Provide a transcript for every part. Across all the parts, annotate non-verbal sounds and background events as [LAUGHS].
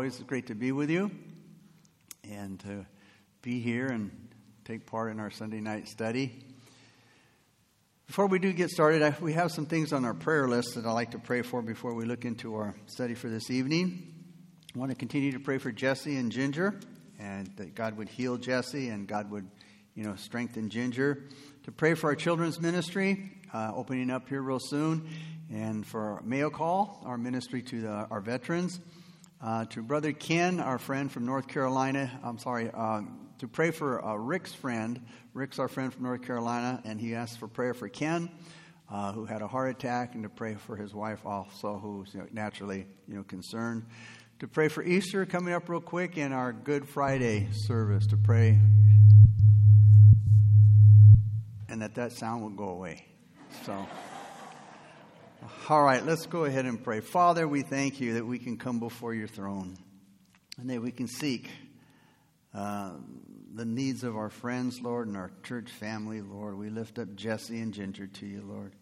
always, it's great to be with you and to be here and take part in our Sunday night study. Before we do get started, we have some things on our prayer list that I'd like to pray for before we look into our study for this evening. I want to continue to pray for Jesse and Ginger, and that God would heal Jesse and God would, you know, strengthen Ginger. To pray for our children's ministry, uh, opening up here real soon, and for Mail Call, our ministry to the, our veterans. Uh, to Brother Ken, our friend from North Carolina. I'm sorry, uh, to pray for uh, Rick's friend. Rick's our friend from North Carolina, and he asked for prayer for Ken, uh, who had a heart attack, and to pray for his wife also, who's you know, naturally you know concerned. To pray for Easter coming up real quick, in our Good Friday service. To pray, and that that sound will go away. So. All right, let's go ahead and pray. Father, we thank you that we can come before your throne and that we can seek uh, the needs of our friends, Lord, and our church family, Lord. We lift up Jesse and Ginger to you, Lord.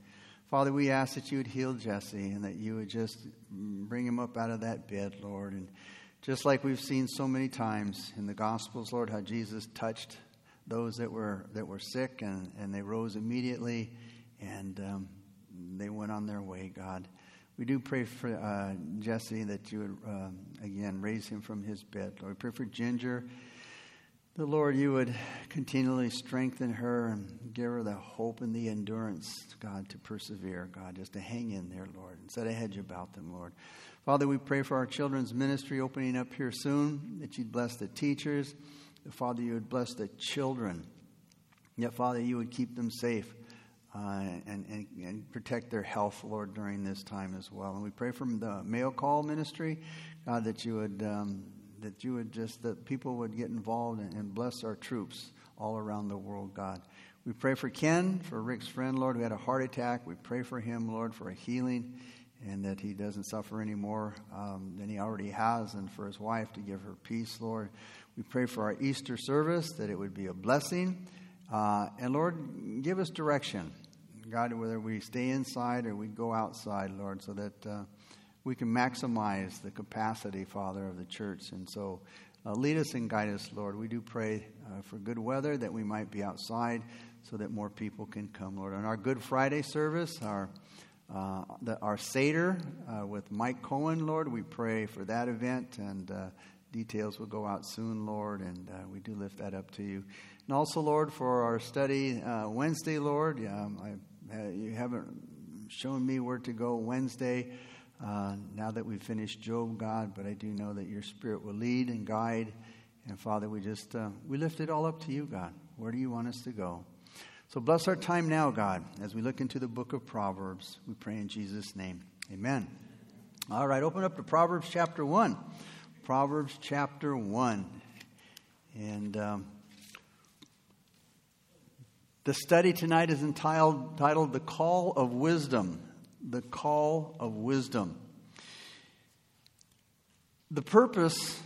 Father, we ask that you would heal Jesse and that you would just bring him up out of that bed, Lord. And just like we've seen so many times in the Gospels, Lord, how Jesus touched those that were, that were sick and, and they rose immediately and um, on their way, God. We do pray for uh, Jesse that you would, um, again, raise him from his bed. Lord, we pray for Ginger the Lord, you would continually strengthen her and give her the hope and the endurance, God, to persevere, God, just to hang in there, Lord, and set a hedge about them, Lord. Father, we pray for our children's ministry opening up here soon, that you'd bless the teachers. The Father, you would bless the children. Yet, Father, you would keep them safe uh, and, and, and, protect their health, Lord, during this time as well. And we pray from the Mail Call ministry, God, that you would. Um, that you would just, that people would get involved and, and bless our troops all around the world, God. We pray for Ken, for Rick's friend, Lord, who had a heart attack. We pray for him, Lord, for a healing and that he doesn't suffer any more um, than he already has, and for his wife to give her peace, Lord. We pray for our Easter service, that it would be a blessing. Uh, and Lord, give us direction. God, whether we stay inside or we go outside, Lord, so that. Uh, we can maximize the capacity, Father, of the church. And so uh, lead us and guide us, Lord. We do pray uh, for good weather that we might be outside so that more people can come, Lord. On our Good Friday service, our uh, the, our Seder uh, with Mike Cohen, Lord, we pray for that event, and uh, details will go out soon, Lord, and uh, we do lift that up to you. And also, Lord, for our study Wednesday, Lord, um, I, you haven't shown me where to go Wednesday uh, now that we've finished Job, God, but I do know that your Spirit will lead and guide. And Father, we just uh, we lift it all up to you, God. Where do you want us to go? So bless our time now, God, as we look into the book of Proverbs. We pray in Jesus' name. Amen. All right, open up to Proverbs chapter 1. Proverbs chapter 1. And um, the study tonight is entitled, entitled The Call of Wisdom the call of wisdom. The purpose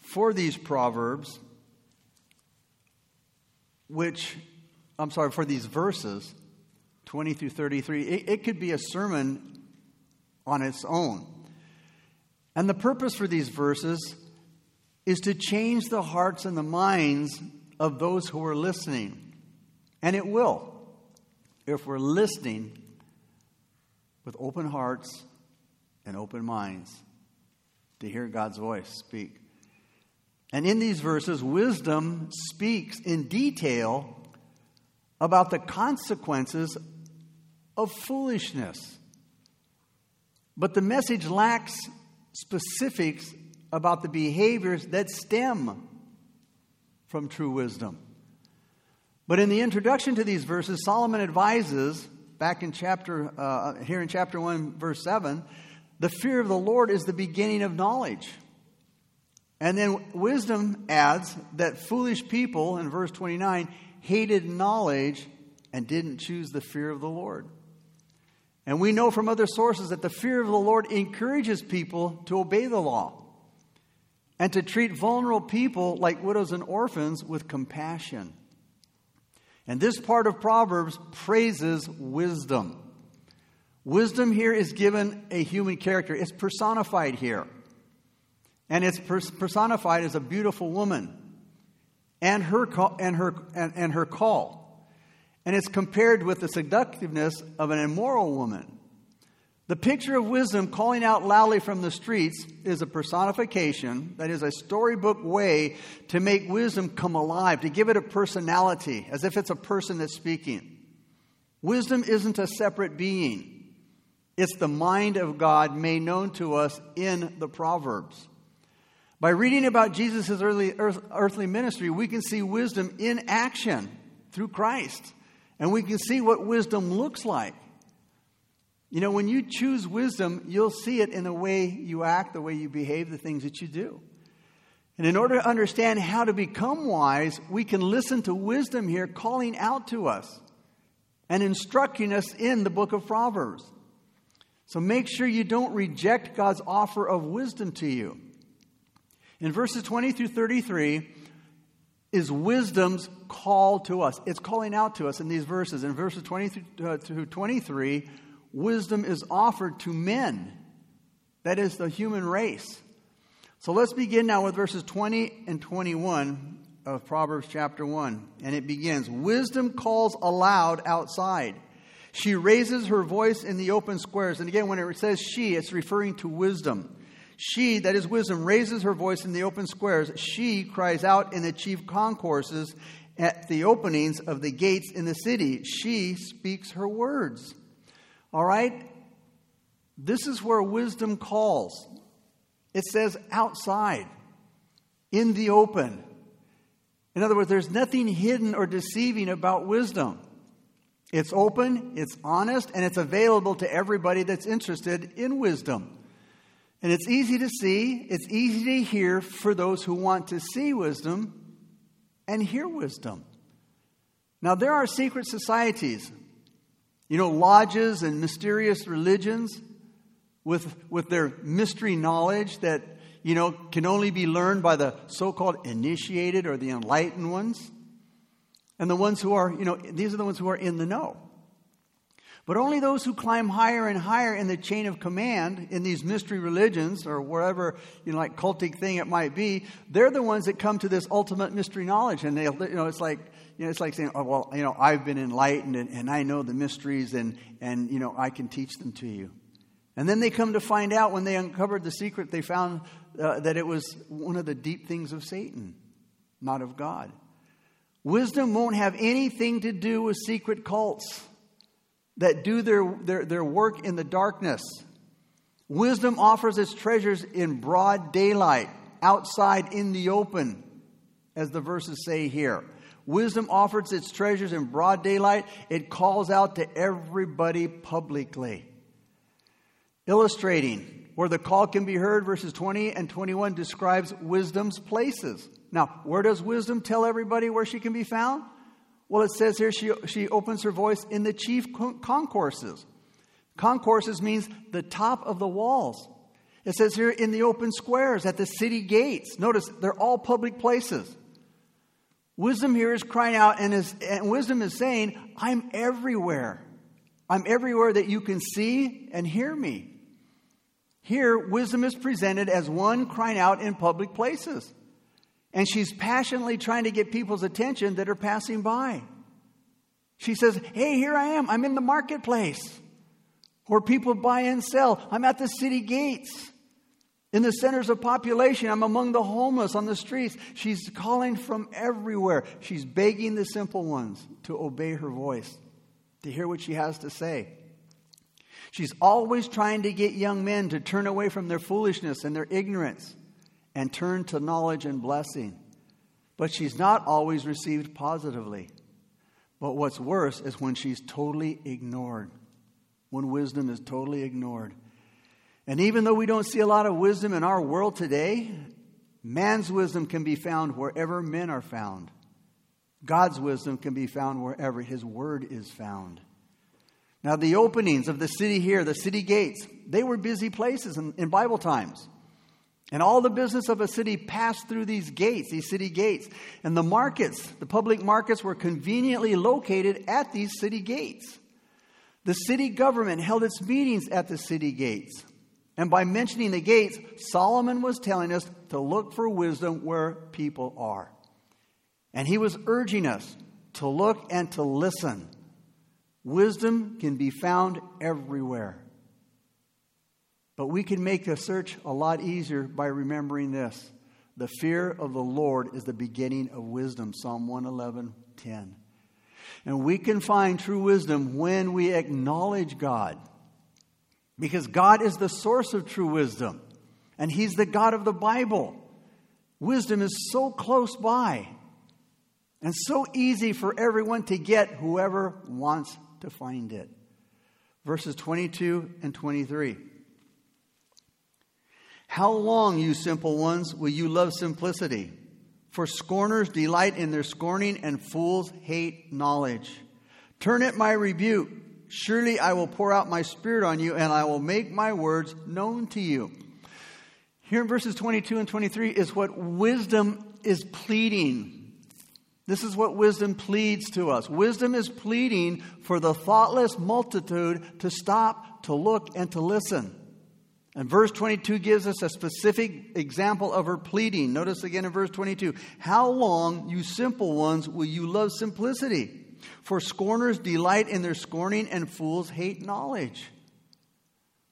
for these proverbs, which, I'm sorry, for these verses, 20 through 33, it, it could be a sermon on its own. And the purpose for these verses is to change the hearts and the minds of those who are listening. And it will if we're listening with open hearts and open minds to hear God's voice speak. And in these verses, wisdom speaks in detail about the consequences of foolishness. But the message lacks specifics about the behaviors that stem from true wisdom. But in the introduction to these verses, Solomon advises back in chapter, uh, here in chapter 1, verse 7, the fear of the Lord is the beginning of knowledge. And then wisdom adds that foolish people, in verse 29, hated knowledge and didn't choose the fear of the Lord. And we know from other sources that the fear of the Lord encourages people to obey the law and to treat vulnerable people like widows and orphans with compassion. And this part of Proverbs praises wisdom. Wisdom here is given a human character, it's personified here. And it's personified as a beautiful woman and her, call, and, her, and, and her call. And it's compared with the seductiveness of an immoral woman. The picture of wisdom calling out loudly from the streets is a personification, that is, a storybook way to make wisdom come alive, to give it a personality, as if it's a person that's speaking. Wisdom isn't a separate being, it's the mind of God made known to us in the Proverbs. By reading about Jesus' early earth, earthly ministry, we can see wisdom in action through Christ. And we can see what wisdom looks like. You know, when you choose wisdom, you'll see it in the way you act, the way you behave, the things that you do. And in order to understand how to become wise, we can listen to wisdom here calling out to us and instructing us in the book of Proverbs. So make sure you don't reject God's offer of wisdom to you. In verses 20 through 33 is wisdom's call to us. It's calling out to us in these verses. In verses 20 through uh, 23, wisdom is offered to men. That is the human race. So let's begin now with verses 20 and 21 of Proverbs chapter 1. And it begins Wisdom calls aloud outside. She raises her voice in the open squares. And again, when it says she, it's referring to wisdom. She, that is wisdom, raises her voice in the open squares. She cries out in the chief concourses at the openings of the gates in the city. She speaks her words. All right? This is where wisdom calls. It says outside, in the open. In other words, there's nothing hidden or deceiving about wisdom. It's open, it's honest, and it's available to everybody that's interested in wisdom. And it's easy to see, it's easy to hear for those who want to see wisdom and hear wisdom. Now, there are secret societies, you know, lodges and mysterious religions with, with their mystery knowledge that, you know, can only be learned by the so called initiated or the enlightened ones. And the ones who are, you know, these are the ones who are in the know. But only those who climb higher and higher in the chain of command in these mystery religions or whatever, you know, like cultic thing it might be, they're the ones that come to this ultimate mystery knowledge. And they, you know, it's like, you know, it's like saying, oh, well, you know, I've been enlightened and, and I know the mysteries and, and, you know, I can teach them to you. And then they come to find out when they uncovered the secret, they found uh, that it was one of the deep things of Satan, not of God. Wisdom won't have anything to do with secret cults that do their, their, their work in the darkness. Wisdom offers its treasures in broad daylight, outside in the open, as the verses say here. Wisdom offers its treasures in broad daylight. It calls out to everybody publicly. Illustrating where the call can be heard, verses 20 and 21 describes wisdom's places. Now, where does wisdom tell everybody where she can be found? Well, it says here she, she opens her voice in the chief concourses. Concourses means the top of the walls. It says here in the open squares at the city gates. Notice they're all public places. Wisdom here is crying out, and, is, and wisdom is saying, I'm everywhere. I'm everywhere that you can see and hear me. Here, wisdom is presented as one crying out in public places. And she's passionately trying to get people's attention that are passing by. She says, Hey, here I am. I'm in the marketplace where people buy and sell. I'm at the city gates. In the centers of population, I'm among the homeless on the streets. She's calling from everywhere. She's begging the simple ones to obey her voice, to hear what she has to say. She's always trying to get young men to turn away from their foolishness and their ignorance and turn to knowledge and blessing. But she's not always received positively. But what's worse is when she's totally ignored, when wisdom is totally ignored. And even though we don't see a lot of wisdom in our world today, man's wisdom can be found wherever men are found. God's wisdom can be found wherever his word is found. Now, the openings of the city here, the city gates, they were busy places in, in Bible times. And all the business of a city passed through these gates, these city gates. And the markets, the public markets, were conveniently located at these city gates. The city government held its meetings at the city gates. And by mentioning the gates, Solomon was telling us to look for wisdom where people are. And he was urging us to look and to listen. Wisdom can be found everywhere. But we can make the search a lot easier by remembering this. The fear of the Lord is the beginning of wisdom. Psalm 111, 10. And we can find true wisdom when we acknowledge God. Because God is the source of true wisdom, and He's the God of the Bible. Wisdom is so close by and so easy for everyone to get, whoever wants to find it. Verses 22 and 23. How long, you simple ones, will you love simplicity? For scorners delight in their scorning, and fools hate knowledge. Turn it my rebuke. Surely I will pour out my spirit on you, and I will make my words known to you. Here in verses 22 and 23 is what wisdom is pleading. This is what wisdom pleads to us. Wisdom is pleading for the thoughtless multitude to stop, to look, and to listen. And verse 22 gives us a specific example of her pleading. Notice again in verse 22 How long, you simple ones, will you love simplicity? For scorners delight in their scorning, and fools hate knowledge.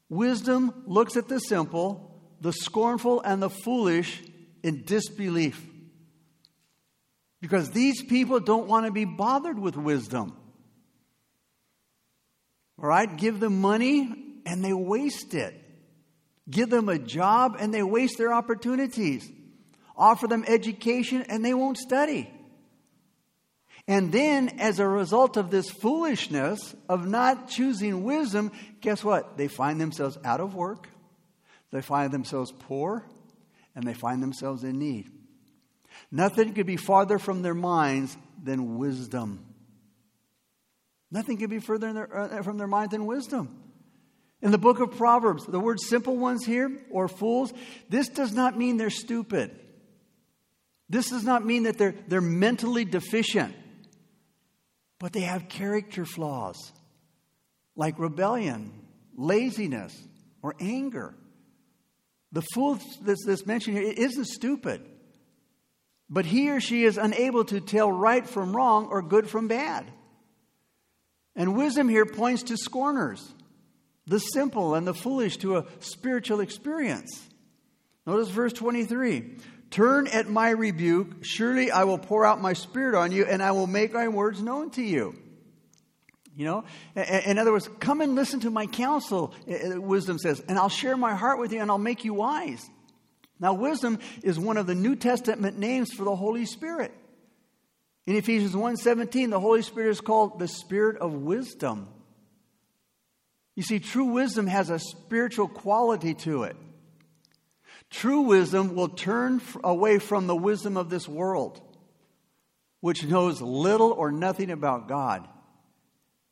Wisdom looks at the simple, the scornful, and the foolish in disbelief. Because these people don't want to be bothered with wisdom. All right? Give them money and they waste it. Give them a job and they waste their opportunities. Offer them education and they won't study. And then, as a result of this foolishness of not choosing wisdom, guess what? They find themselves out of work, they find themselves poor, and they find themselves in need. Nothing could be farther from their minds than wisdom. Nothing could be further their, uh, from their mind than wisdom. In the book of Proverbs, the word simple ones here, or fools, this does not mean they're stupid. This does not mean that they're, they're mentally deficient, but they have character flaws like rebellion, laziness, or anger. The fool that's, that's mentioned here isn't stupid, but he or she is unable to tell right from wrong or good from bad. And wisdom here points to scorners the simple and the foolish to a spiritual experience. Notice verse 23 Turn at my rebuke, surely I will pour out my spirit on you, and I will make my words known to you. You know, in other words, come and listen to my counsel, uh, uh, wisdom says, and I'll share my heart with you and I'll make you wise. Now, wisdom is one of the New Testament names for the Holy Spirit. In Ephesians 1:17, the Holy Spirit is called the Spirit of wisdom. You see, true wisdom has a spiritual quality to it. True wisdom will turn away from the wisdom of this world, which knows little or nothing about God.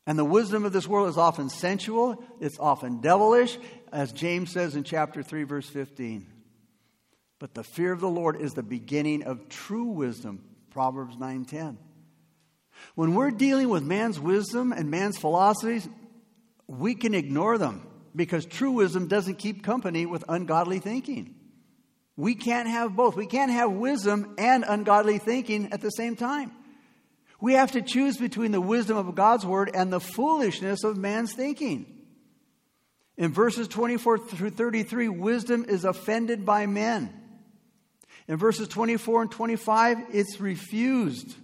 And the wisdom of this world is often sensual, it's often devilish, as James says in chapter 3, verse 15. But the fear of the Lord is the beginning of true wisdom, Proverbs 9:10. When we're dealing with man's wisdom and man's philosophies, we can ignore them because true wisdom doesn't keep company with ungodly thinking. We can't have both. We can't have wisdom and ungodly thinking at the same time. We have to choose between the wisdom of God's word and the foolishness of man's thinking. In verses 24 through 33, wisdom is offended by men. In verses 24 and 25, it's refused.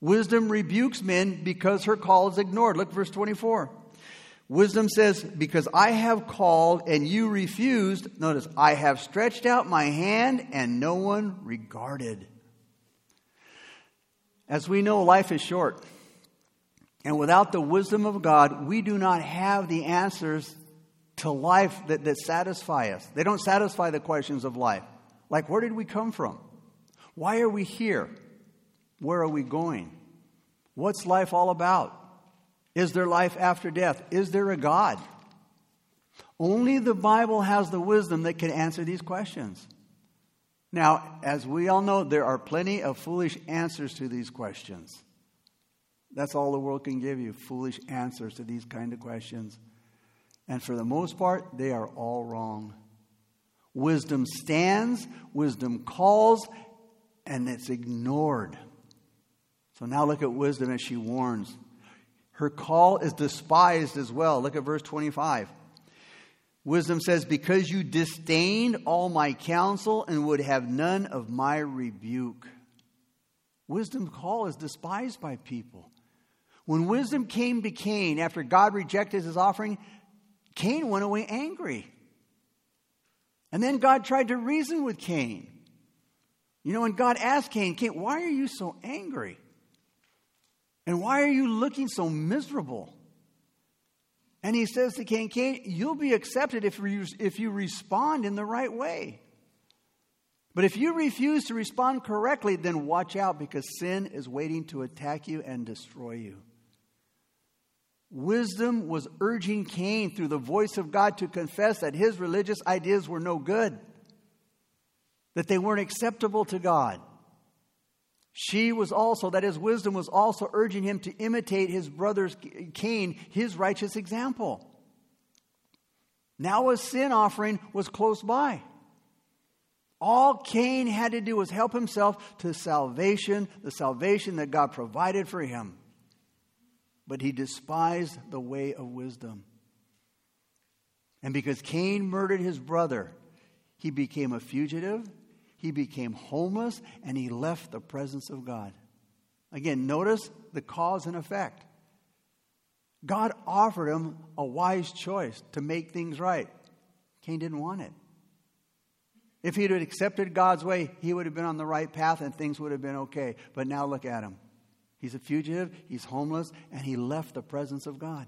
Wisdom rebukes men because her call is ignored. Look, verse 24. Wisdom says, Because I have called and you refused, notice, I have stretched out my hand and no one regarded. As we know, life is short. And without the wisdom of God, we do not have the answers to life that, that satisfy us. They don't satisfy the questions of life. Like, where did we come from? Why are we here? Where are we going? What's life all about? Is there life after death? Is there a God? Only the Bible has the wisdom that can answer these questions. Now, as we all know, there are plenty of foolish answers to these questions. That's all the world can give you foolish answers to these kind of questions. And for the most part, they are all wrong. Wisdom stands, wisdom calls, and it's ignored. So now look at wisdom as she warns. Her call is despised as well. Look at verse 25. Wisdom says, Because you disdained all my counsel and would have none of my rebuke. Wisdom's call is despised by people. When wisdom came to Cain after God rejected his offering, Cain went away angry. And then God tried to reason with Cain. You know, when God asked Cain, Cain, why are you so angry? And why are you looking so miserable? And he says to Cain, Cain, you'll be accepted if you, if you respond in the right way. But if you refuse to respond correctly, then watch out because sin is waiting to attack you and destroy you. Wisdom was urging Cain through the voice of God to confess that his religious ideas were no good, that they weren't acceptable to God. She was also, that is, wisdom was also urging him to imitate his brother Cain, his righteous example. Now a sin offering was close by. All Cain had to do was help himself to salvation, the salvation that God provided for him but he despised the way of wisdom. And because Cain murdered his brother, he became a fugitive, he became homeless, and he left the presence of God. Again, notice the cause and effect. God offered him a wise choice to make things right. Cain didn't want it. If he had accepted God's way, he would have been on the right path and things would have been okay. But now look at him. He's a fugitive, he's homeless, and he left the presence of God.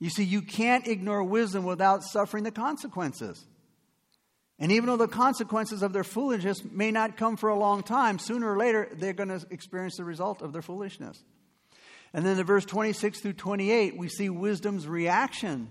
You see, you can't ignore wisdom without suffering the consequences. And even though the consequences of their foolishness may not come for a long time, sooner or later they're going to experience the result of their foolishness. And then in verse 26 through 28, we see wisdom's reaction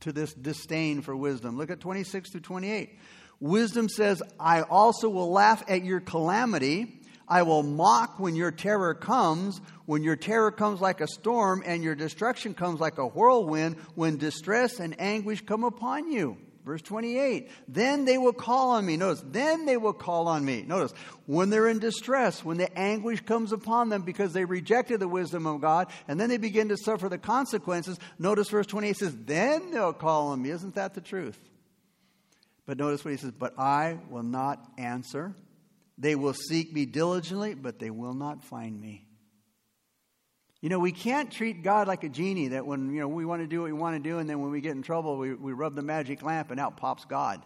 to this disdain for wisdom. Look at 26 through 28. Wisdom says, I also will laugh at your calamity I will mock when your terror comes, when your terror comes like a storm and your destruction comes like a whirlwind, when distress and anguish come upon you. Verse 28. Then they will call on me. Notice, then they will call on me. Notice, when they're in distress, when the anguish comes upon them because they rejected the wisdom of God, and then they begin to suffer the consequences. Notice verse 28 says, then they'll call on me. Isn't that the truth? But notice what he says, but I will not answer. They will seek me diligently, but they will not find me. You know, we can't treat God like a genie that when, you know, we want to do what we want to do, and then when we get in trouble, we, we rub the magic lamp and out pops God.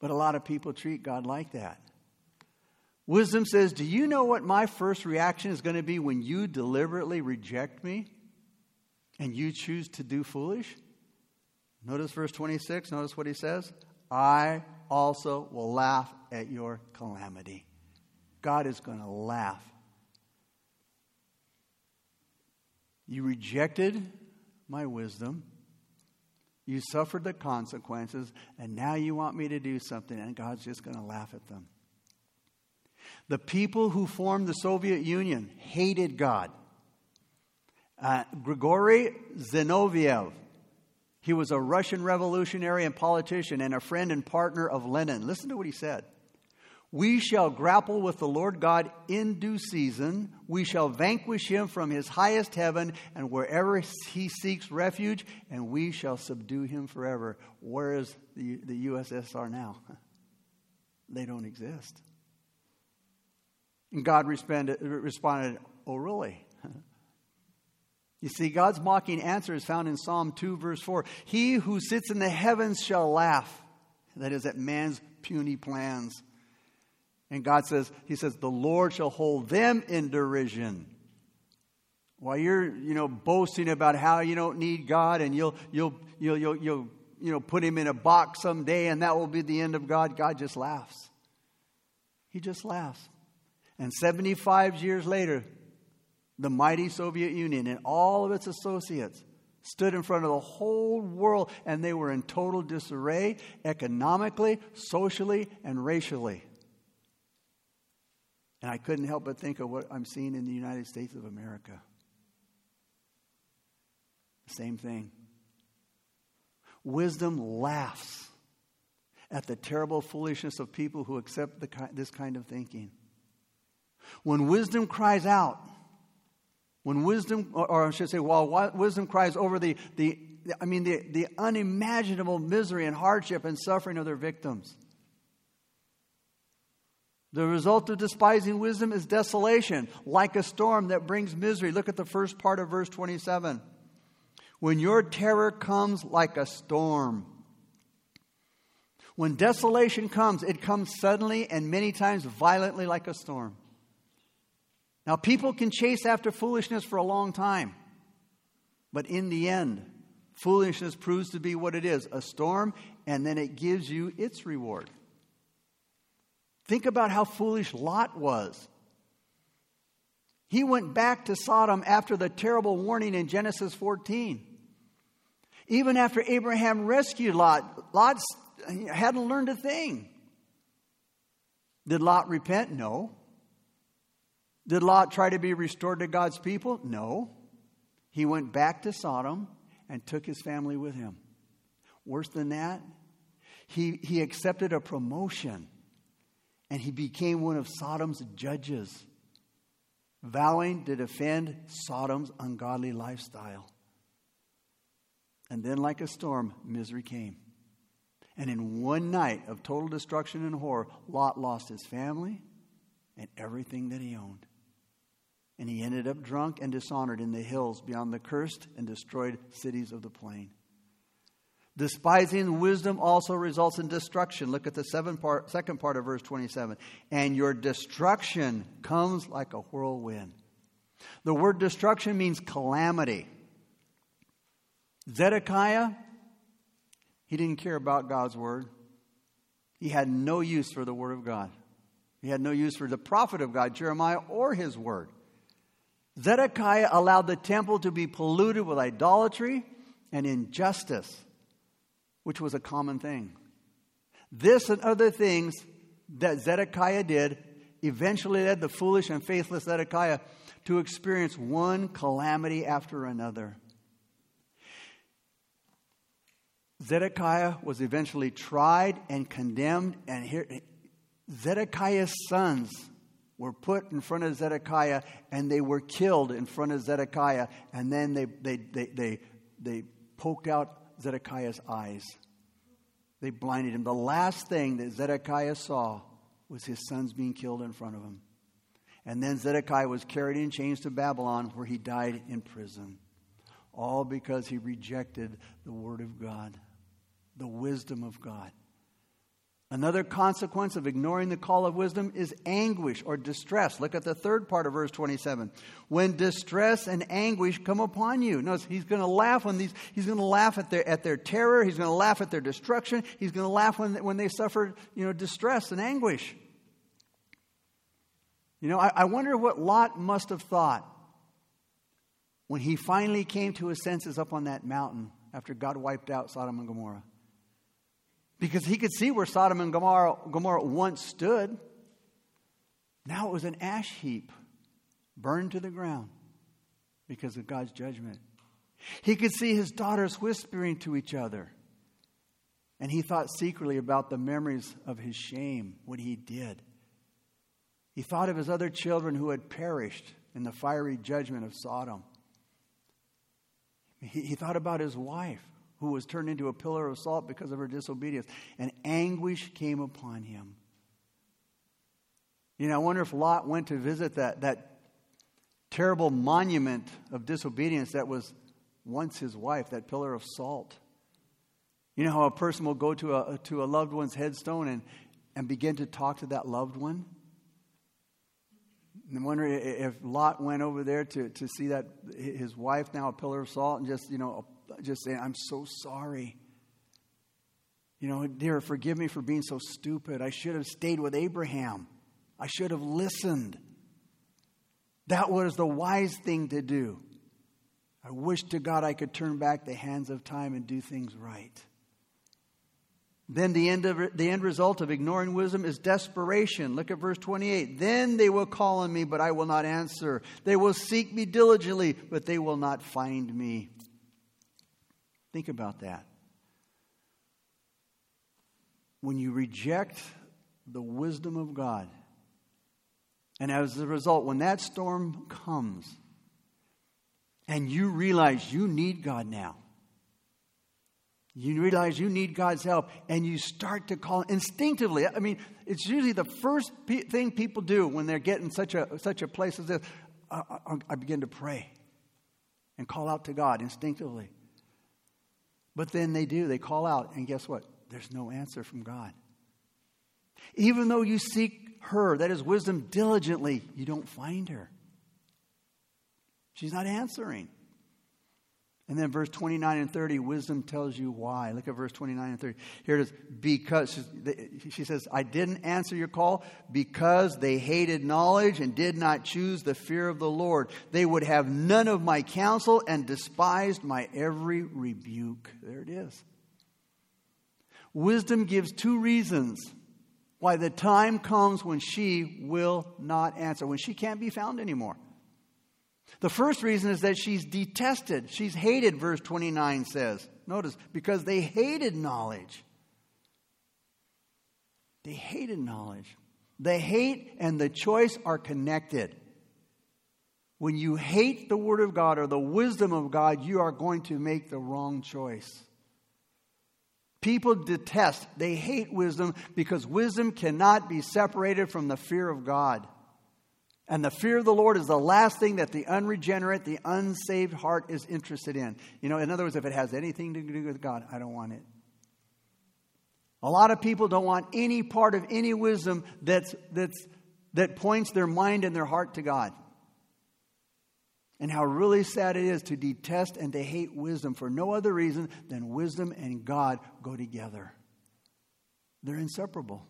But a lot of people treat God like that. Wisdom says, Do you know what my first reaction is going to be when you deliberately reject me and you choose to do foolish? Notice verse 26. Notice what he says. I also will laugh at your calamity. God is going to laugh. You rejected my wisdom. You suffered the consequences, and now you want me to do something, and God's just going to laugh at them. The people who formed the Soviet Union hated God. Uh, Grigory Zinoviev he was a Russian revolutionary and politician and a friend and partner of Lenin. Listen to what he said. We shall grapple with the Lord God in due season. We shall vanquish him from his highest heaven and wherever he seeks refuge, and we shall subdue him forever. Where is the, the USSR now? [LAUGHS] They don't exist. And God responded, responded Oh, really? [LAUGHS] You see, God's mocking answer is found in Psalm 2, verse 4. He who sits in the heavens shall laugh. That is, at man's puny plans. And God says, He says, the Lord shall hold them in derision. While you're, you know, boasting about how you don't need God and you'll, you'll, you'll, you'll, you'll you know, put him in a box someday and that will be the end of God, God just laughs. He just laughs. And 75 years later, the mighty Soviet Union and all of its associates stood in front of the whole world and they were in total disarray economically, socially, and racially. And I couldn't help but think of what I'm seeing in the United States of America. Same thing. Wisdom laughs at the terrible foolishness of people who accept the, this kind of thinking. When wisdom cries out, when wisdom, or I should say, while wisdom cries over the, the I mean, the, the unimaginable misery and hardship and suffering of their victims. The result of despising wisdom is desolation, like a storm that brings misery. Look at the first part of verse 27. When your terror comes like a storm. When desolation comes, it comes suddenly and many times violently like a storm. Now, people can chase after foolishness for a long time, but in the end, foolishness proves to be what it is a storm, and then it gives you its reward. Think about how foolish Lot was. He went back to Sodom after the terrible warning in Genesis 14. Even after Abraham rescued Lot, Lot hadn't learned a thing. Did Lot repent? No. Did Lot try to be restored to God's people? No. He went back to Sodom and took his family with him. Worse than that, he, he accepted a promotion and he became one of Sodom's judges, vowing to defend Sodom's ungodly lifestyle. And then, like a storm, misery came. And in one night of total destruction and horror, Lot lost his family and everything that he owned. And he ended up drunk and dishonored in the hills beyond the cursed and destroyed cities of the plain. Despising wisdom also results in destruction. Look at the part, second part of verse 27. And your destruction comes like a whirlwind. The word destruction means calamity. Zedekiah, he didn't care about God's word. He had no use for the word of God. He had no use for the prophet of God, Jeremiah, or his word. Zedekiah allowed the temple to be polluted with idolatry and injustice, which was a common thing. This and other things that Zedekiah did eventually led the foolish and faithless Zedekiah to experience one calamity after another. Zedekiah was eventually tried and condemned, and here Zedekiah's sons were put in front of Zedekiah and they were killed in front of Zedekiah. And then they, they, they, they, they poked out Zedekiah's eyes. They blinded him. The last thing that Zedekiah saw was his sons being killed in front of him. And then Zedekiah was carried in chains to Babylon, where he died in prison. All because he rejected the word of God, the wisdom of God. Another consequence of ignoring the call of wisdom is anguish or distress. Look at the third part of verse 27. When distress and anguish come upon you. Notice he's going to laugh when these, he's going to laugh at their, at their terror. He's going to laugh at their destruction. He's going to laugh when, when they suffer, you know, distress and anguish. You know, I, I wonder what Lot must have thought when he finally came to his senses up on that mountain after God wiped out Sodom and Gomorrah because he could see where Sodom and Gomorrah, Gomorrah once stood. Now it was an ash heap burned to the ground because of God's judgment. He could see his daughters whispering to each other. And he thought secretly about the memories of his shame, what he did. He thought of his other children who had perished in the fiery judgment of Sodom. He, he thought about his wife who was turned into a pillar of salt because of her disobedience. And anguish came upon him. You know, I wonder if Lot went to visit that, that terrible monument of disobedience that was once his wife, that pillar of salt. You know how a person will go to a, to a loved one's headstone and, and begin to talk to that loved one? I wonder if Lot went over there to, to see that his wife now a pillar of salt and just, you know, just saying, I'm so sorry. You know, dear, forgive me for being so stupid. I should have stayed with Abraham. I should have listened. That was the wise thing to do. I wish to God I could turn back the hands of time and do things right. Then the end, of, the end result of ignoring wisdom is desperation. Look at verse 28. Then they will call on me, but I will not answer. They will seek me diligently, but they will not find me. Think about that. when you reject the wisdom of God, and as a result, when that storm comes and you realize you need God now, you realize you need God's help, and you start to call instinctively. I mean, it's usually the first thing people do when they're getting such a such a place as this. I, I, I begin to pray and call out to God instinctively. But then they do, they call out, and guess what? There's no answer from God. Even though you seek her, that is wisdom, diligently, you don't find her. She's not answering. And then verse 29 and 30, wisdom tells you why. Look at verse 29 and 30. Here it is. Because, she says, I didn't answer your call because they hated knowledge and did not choose the fear of the Lord. They would have none of my counsel and despised my every rebuke. There it is. Wisdom gives two reasons why the time comes when she will not answer, when she can't be found anymore. The first reason is that she's detested. She's hated, verse 29 says. Notice, because they hated knowledge. They hated knowledge. The hate and the choice are connected. When you hate the Word of God or the wisdom of God, you are going to make the wrong choice. People detest, they hate wisdom because wisdom cannot be separated from the fear of God. And the fear of the Lord is the last thing that the unregenerate, the unsaved heart is interested in. You know, in other words, if it has anything to do with God, I don't want it. A lot of people don't want any part of any wisdom that's, that's, that points their mind and their heart to God. And how really sad it is to detest and to hate wisdom for no other reason than wisdom and God go together. They're inseparable.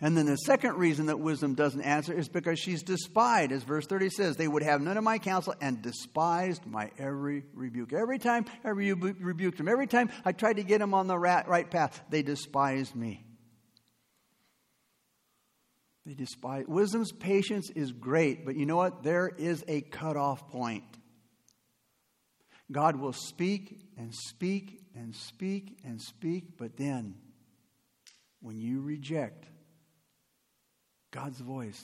And then the second reason that wisdom doesn't answer is because she's despised. As verse 30 says, they would have none of my counsel and despised my every rebuke. Every time I rebuked them, every time I tried to get them on the right path, they despised me. They despise. Wisdom's patience is great, but you know what? There is a cutoff point. God will speak and speak and speak and speak, but then when you reject, God's voice.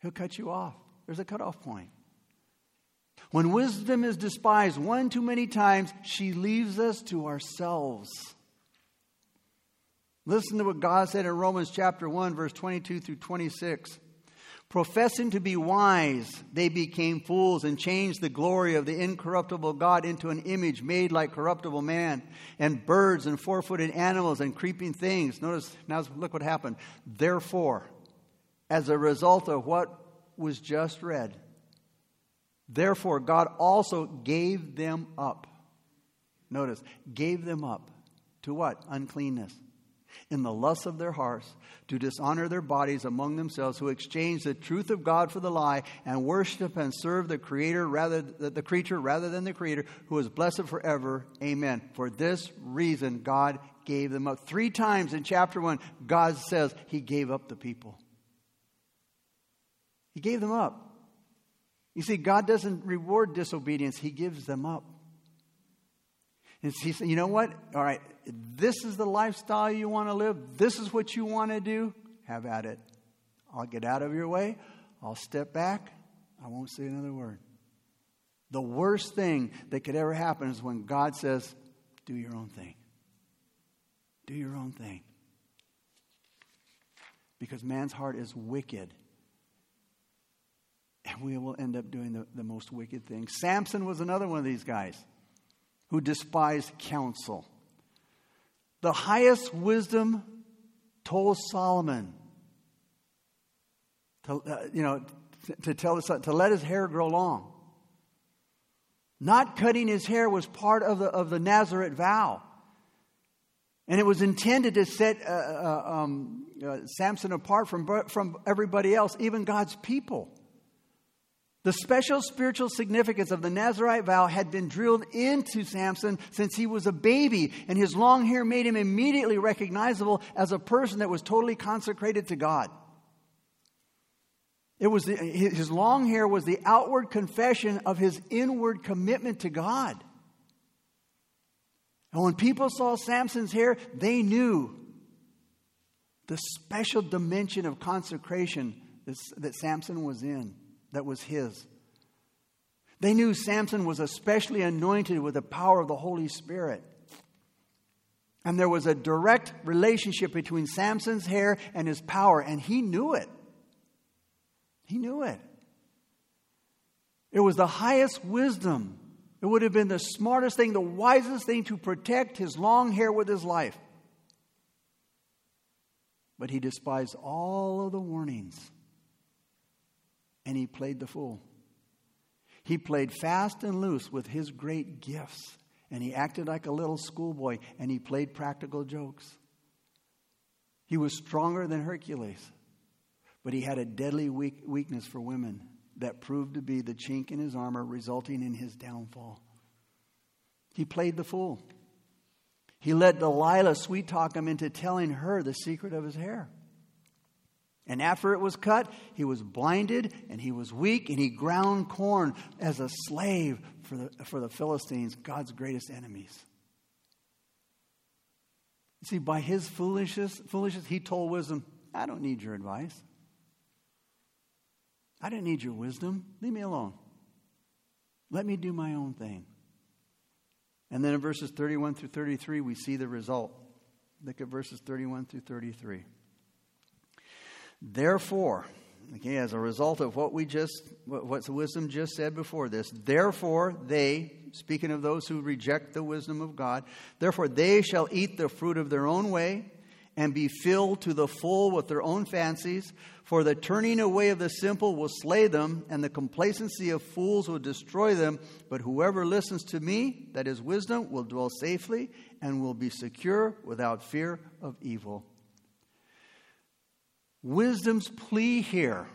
He'll cut you off. There's a cutoff point. When wisdom is despised one too many times, she leaves us to ourselves. Listen to what God said in Romans chapter 1, verse 22 through 26. Professing to be wise, they became fools and changed the glory of the incorruptible God into an image made like corruptible man, and birds and four footed animals and creeping things. Notice, now look what happened. Therefore, as a result of what was just read, therefore God also gave them up. Notice, gave them up to what? Uncleanness in the lusts of their hearts to dishonor their bodies among themselves who exchange the truth of God for the lie and worship and serve the creator rather the creature rather than the creator who is blessed forever. Amen. For this reason God gave them up. 3 times in chapter 1 God says he gave up the people. He gave them up. You see God doesn't reward disobedience. He gives them up and he said, you know what? All right, this is the lifestyle you want to live. This is what you want to do. Have at it. I'll get out of your way. I'll step back. I won't say another word. The worst thing that could ever happen is when God says, do your own thing. Do your own thing. Because man's heart is wicked. And we will end up doing the, the most wicked things. Samson was another one of these guys who despised counsel. The highest wisdom told Solomon to, uh, you know, to, tell his son, to let his hair grow long. Not cutting his hair was part of the, of the Nazarite vow. And it was intended to set uh, uh, um, uh, Samson apart from, from everybody else, even God's people. The special spiritual significance of the Nazarite vow had been drilled into Samson since he was a baby, and his long hair made him immediately recognizable as a person that was totally consecrated to God. It was the, his long hair was the outward confession of his inward commitment to God. And when people saw Samson's hair, they knew the special dimension of consecration that Samson was in, that was his. They knew Samson was especially anointed with the power of the Holy Spirit. And there was a direct relationship between Samson's hair and his power, and he knew it. He knew it. It was the highest wisdom. It would have been the smartest thing, the wisest thing to protect his long hair with his life. But he despised all of the warnings and he played the fool. He played fast and loose with his great gifts and he acted like a little schoolboy and he played practical jokes. He was stronger than Hercules, but he had a deadly weak, weakness for women that proved to be the chink in his armor, resulting in his downfall. He played the fool. He let Delilah sweet talk him into telling her the secret of his hair. And after it was cut, he was blinded and he was weak and he ground corn as a slave for the, for the Philistines, God's greatest enemies. See, by his foolishness, foolishness, he told wisdom, I don't need your advice. I don't need your wisdom. Leave me alone. Let me do my own thing. And then in verses 31 through 33, we see the result. Look at verses 31 through 33. Therefore, okay, as a result of what we just, what wisdom just said before this, therefore they, speaking of those who reject the wisdom of God, therefore they shall eat the fruit of their own way and be filled to the full with their own fancies. For the turning away of the simple will slay them, and the complacency of fools will destroy them. But whoever listens to me, that is wisdom, will dwell safely and will be secure without fear of evil. Wisdom's plea here,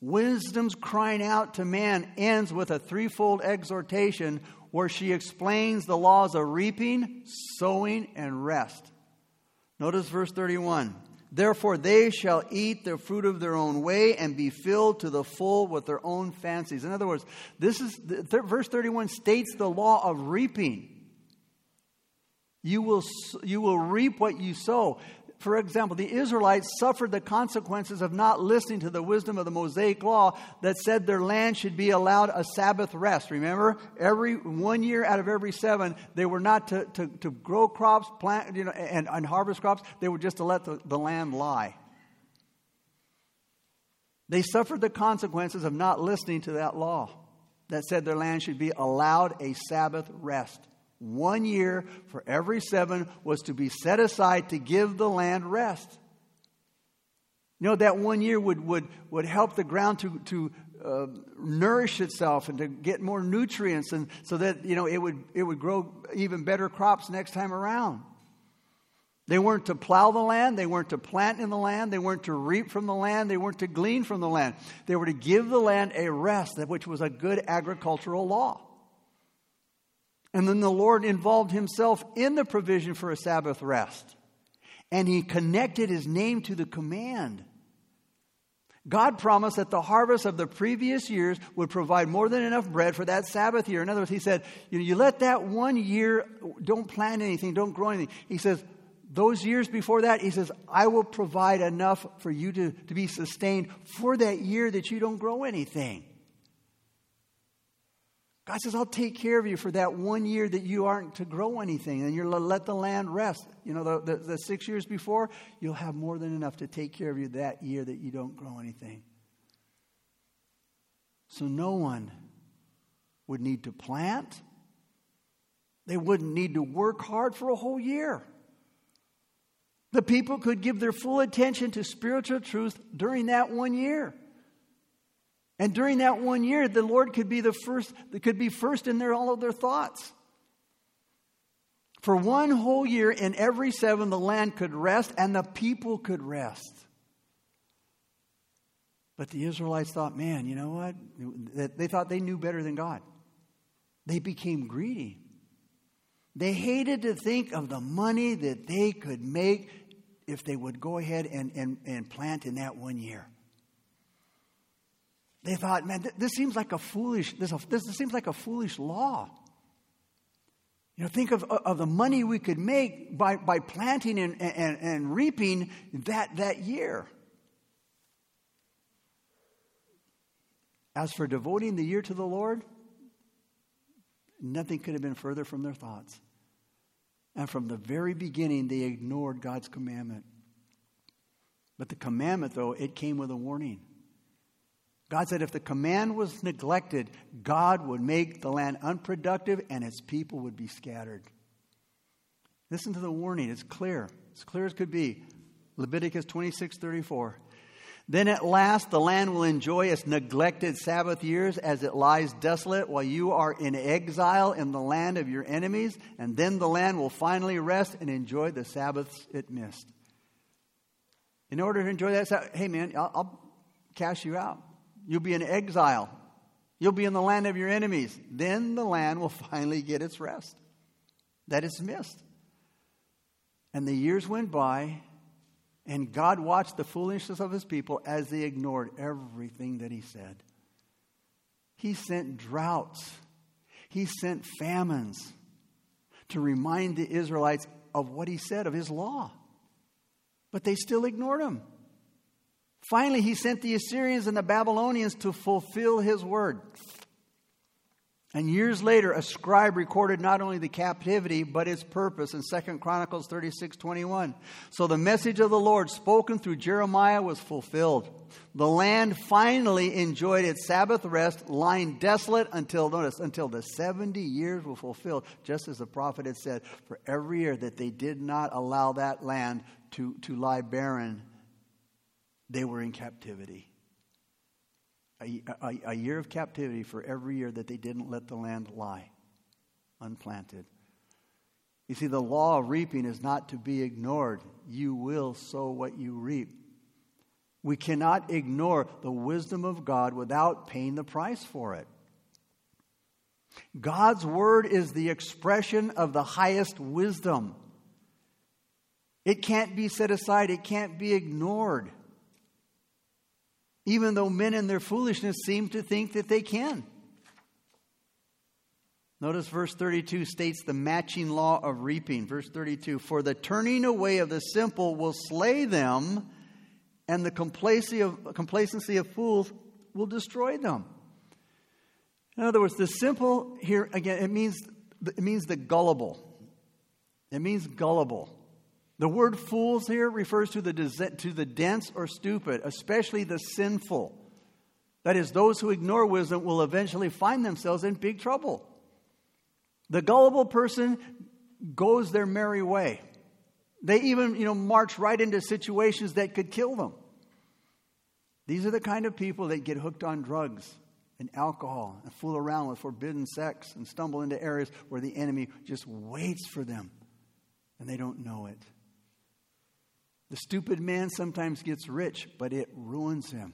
wisdom's crying out to man, ends with a threefold exhortation where she explains the laws of reaping, sowing, and rest. Notice verse 31. Therefore, they shall eat the fruit of their own way and be filled to the full with their own fancies. In other words, this is th- verse 31 states the law of reaping. You will, you will reap what you sow for example, the Israelites suffered the consequences of not listening to the wisdom of the Mosaic law that said their land should be allowed a Sabbath rest. Remember, every one year out of every seven, they were not to, to, to grow crops, plant, you know, and, and harvest crops. They were just to let the, the land lie. They suffered the consequences of not listening to that law that said their land should be allowed a Sabbath rest. One year for every seven was to be set aside to give the land rest. You know, that one year would, would, would help the ground to, to uh, nourish itself and to get more nutrients, and so that, you know, it would, it would grow even better crops next time around. They weren't to plow the land. They weren't to plant in the land. They weren't to reap from the land. They weren't to glean from the land. They were to give the land a rest, which was a good agricultural law. And then the Lord involved himself in the provision for a Sabbath rest. And he connected his name to the command. God promised that the harvest of the previous years would provide more than enough bread for that Sabbath year. In other words, he said, you, know, you let that one year, don't plant anything, don't grow anything. He says, those years before that, he says, I will provide enough for you to, to be sustained for that year that you don't grow anything. God says, I'll take care of you for that one year that you aren't to grow anything and you'll let the land rest. You know, the, the, the, six years before, you'll have more than enough to take care of you that year that you don't grow anything. So no one would need to plant, they wouldn't need to work hard for a whole year. The people could give their full attention to spiritual truth during that one year. And during that one year, the Lord could be the first, could be first in their, all of their thoughts. For one whole year in every seven, the land could rest and the people could rest. But the Israelites thought, man, you know what? They thought they knew better than God. They became greedy. They hated to think of the money that they could make if they would go ahead and, and, and plant in that one year. They thought, man, this seems like a foolish, this, this seems like a foolish law. You know, think of, of the money we could make by, by planting and, and, and reaping that, that year. As for devoting the year to the Lord, nothing could have been further from their thoughts. And from the very beginning, they ignored God's commandment. But the commandment, though, it came with a warning. God said if the command was neglected, God would make the land unproductive and its people would be scattered. Listen to the warning. It's clear. As clear as could be. Leviticus 26 34. Then at last the land will enjoy its neglected Sabbath years as it lies desolate while you are in exile in the land of your enemies, and then the land will finally rest and enjoy the Sabbaths it missed. In order to enjoy that, hey man, I'll, I'll cash you out. You'll be in exile. You'll be in the land of your enemies. Then the land will [LAUGHS] finally get its rest that it's missed. And the years went by, and God watched the foolishness of his people as they ignored everything that he said. He sent droughts, he sent famines to remind the Israelites of what he said, of his law. But they still ignored him. Finally, he sent the Assyrians and the Babylonians to fulfill his word. And years later, a scribe recorded not only the captivity, but its purpose in 2 Chronicles 36 21. So the message of the Lord spoken through Jeremiah was fulfilled. The land finally enjoyed its Sabbath rest, lying desolate until, notice, until the 70 years were fulfilled, just as the prophet had said, for every year that they did not allow that land to, to lie barren they were in captivity. A, a, a, year of captivity for every year that they didn't let the land lie unplanted. You see, the law of reaping is not to be ignored. You will sow what you reap. We cannot ignore the wisdom of God without paying the price for it. God's word is the expression of the highest wisdom. It can't be set aside, it can't be ignored even though men in their foolishness seem to think that they can. Notice verse 32 states the matching law of reaping. Verse 32 For the turning away of the simple will slay them, and the complacency of, complacency of fools will destroy them. In other words, the simple here, again, it means, it means the gullible. It means gullible. The word fools here refers to the, to the dense or stupid, especially the sinful. That is, those who ignore wisdom will eventually find themselves in big trouble. The gullible person goes their merry way. They even, you know, march right into situations that could kill them. These are the kind of people that get hooked on drugs and alcohol and fool around with forbidden sex and stumble into areas where the enemy just waits for them and they don't know it. The stupid man sometimes gets rich, but it ruins him.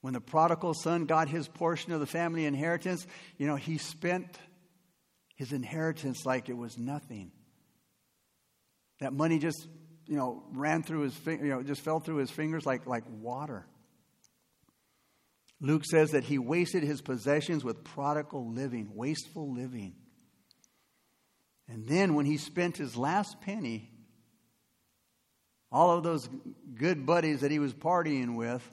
When the prodigal son got his portion of the family inheritance, you know, he spent his inheritance like it was nothing. That money just, you know, ran through his, fingers, you know, just fell through his fingers like, like water. Luke says that he wasted his possessions with prodigal living, wasteful living. And then when he spent his last penny, all of those good buddies that he was partying with,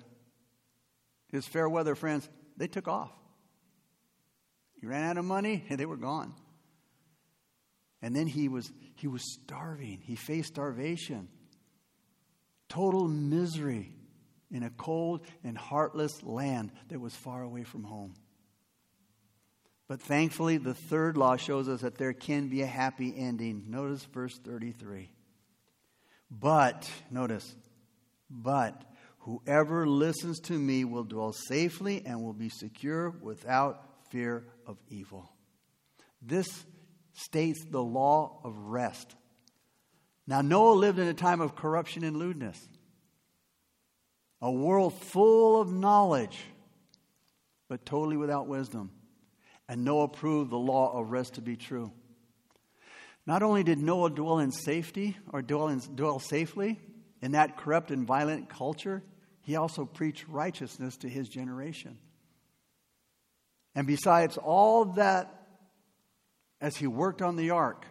his fair weather friends, they took off. He ran out of money [LAUGHS] and they were gone. And then he was he was starving. He faced starvation. Total misery in a cold and heartless land that was far away from home. But thankfully, the third law shows us that there can be a happy ending. Notice verse 33. But, notice, but whoever listens to me will dwell safely and will be secure without fear of evil. This states the law of rest. Now, Noah lived in a time of corruption and lewdness, a world full of knowledge, but totally without wisdom. And Noah proved the law of rest to be true. Not only did Noah dwell in safety or dwell, in, dwell safely in that corrupt and violent culture, he also preached righteousness to his generation. And besides all that as he worked on the ark,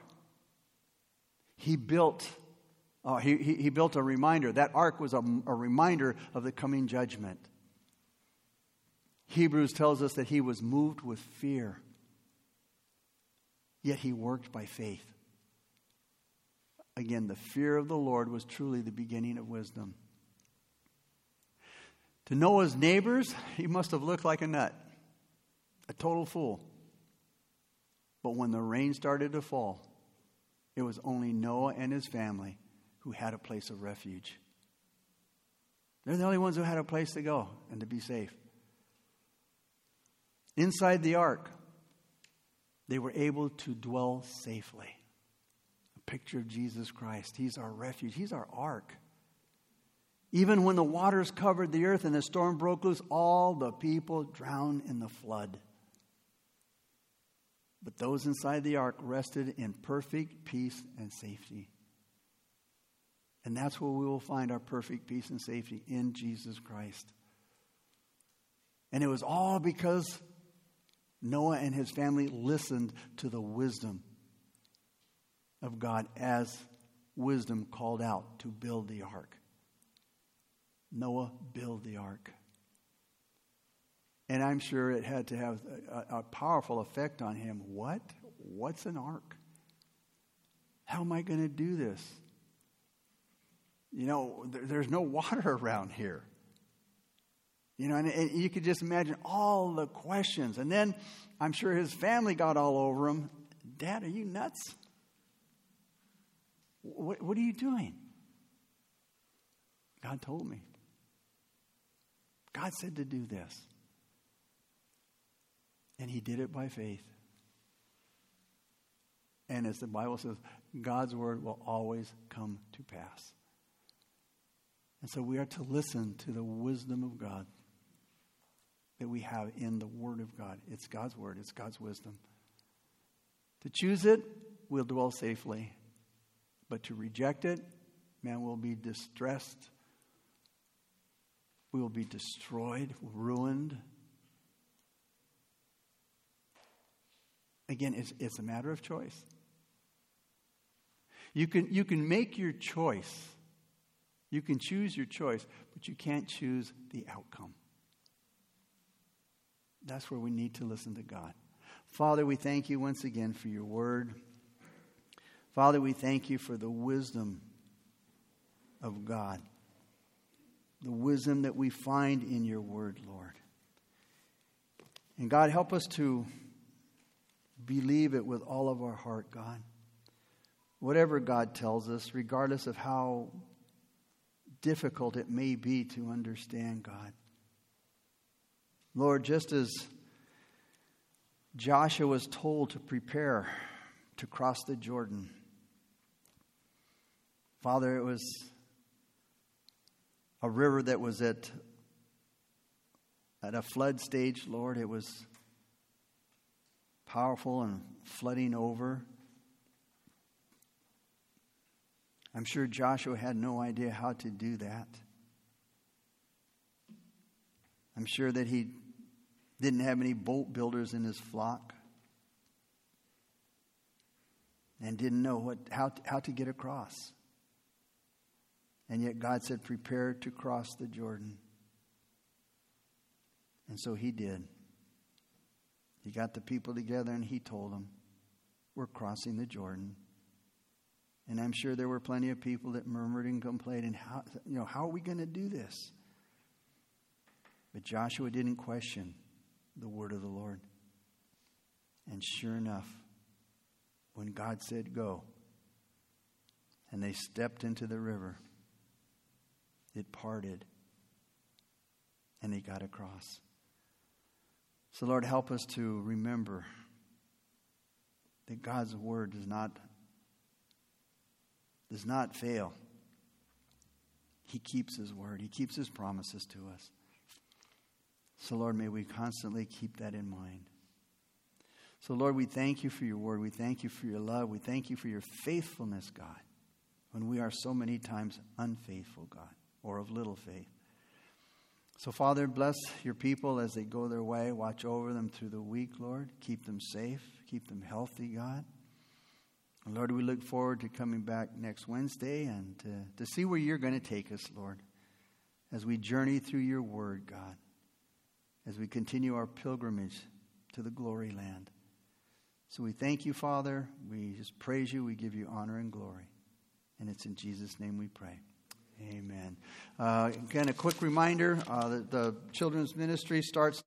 he built, uh, he, he, he, built a reminder. That ark was a, a reminder of the coming judgment. Hebrews tells us that he was moved with fear, yet he worked by faith. Again, the fear of the Lord was truly the beginning of wisdom. To Noah's neighbors, he must have looked like a nut, a total fool. But when the rain started to fall, it was only Noah and his family who had a place of refuge. They're the only ones who had a place to go and to be safe. Inside the ark, they were able to dwell safely. Picture of Jesus Christ. He's our refuge, He's our ark. Even when the waters covered the earth and the storm broke loose, all the people drowned in the flood. But those inside the ark rested in perfect peace and safety. And that's where we will find our perfect peace and safety in Jesus Christ. And it was all because Noah and his family listened to the wisdom of God as wisdom called out to build the ark. Noah build the ark. And I'm sure it had to have a, a, powerful effect on him. What? What's an ark? How am I going to do this? You know, there, there's no water [LAUGHS] around here. You know, and, and, you could just imagine all the questions. And then I'm sure his family got all over him. Dad, are you nuts? What, what are you doing? God told me. God said to do this. And he did it by faith. And as the Bible says, God's word will always come to pass. And so we are to listen to the wisdom of God that we have in the Word of God. It's God's Word, it's God's wisdom. To choose it, we'll dwell safely. But to reject it, man will be distressed. We will be destroyed, ruined. Again, it's, it's a matter of choice. You can, you can make your choice. You can choose your choice, but you can't choose the outcome. That's where we need to listen to God. Father, we thank you once again for your word. Father, we thank you for the wisdom of God, the wisdom that we find in your word, Lord. And God, help us to believe it with all of our heart, God. Whatever God tells us, regardless of how difficult it may be to understand, God. Lord, just as Joshua was told to prepare to cross the Jordan, Father, it was a river that was at, at a flood stage, Lord. It was powerful and flooding over. I'm sure Joshua had no idea how to do that. I'm sure that he didn't have any boat builders in his flock and didn't know what, how, how to get across. And yet God said, Prepare to cross the Jordan. And so he did. He got the people together and he told them, We're crossing the Jordan. And I'm sure there were plenty of people that murmured and complained, and how, you know, how are we going to do this? But Joshua didn't question the word of the Lord. And sure enough, when God said go, and they stepped into the river, it parted and they got across. So, Lord, help us to remember that God's word does not, does not fail. He keeps his word, he keeps his promises to us. So, Lord, may we constantly keep that in mind. So, Lord, we thank you for your word. We thank you for your love. We thank you for your faithfulness, God, when we are so many times unfaithful, God, or of little faith. So, Father, bless your people as they go their way. Watch over them through the week, Lord. Keep them safe. keep them healthy, God. And Lord, we look forward to coming back next Wednesday and to, to see where you're going to take us, Lord, as we journey through your word, God, as we continue our pilgrimage to the glory land. So we thank you, Father. We just praise you. We give you honor and glory. And it's in Jesus' name we pray. Amen. Uh, again, a quick reminder uh, the, the children's ministry starts.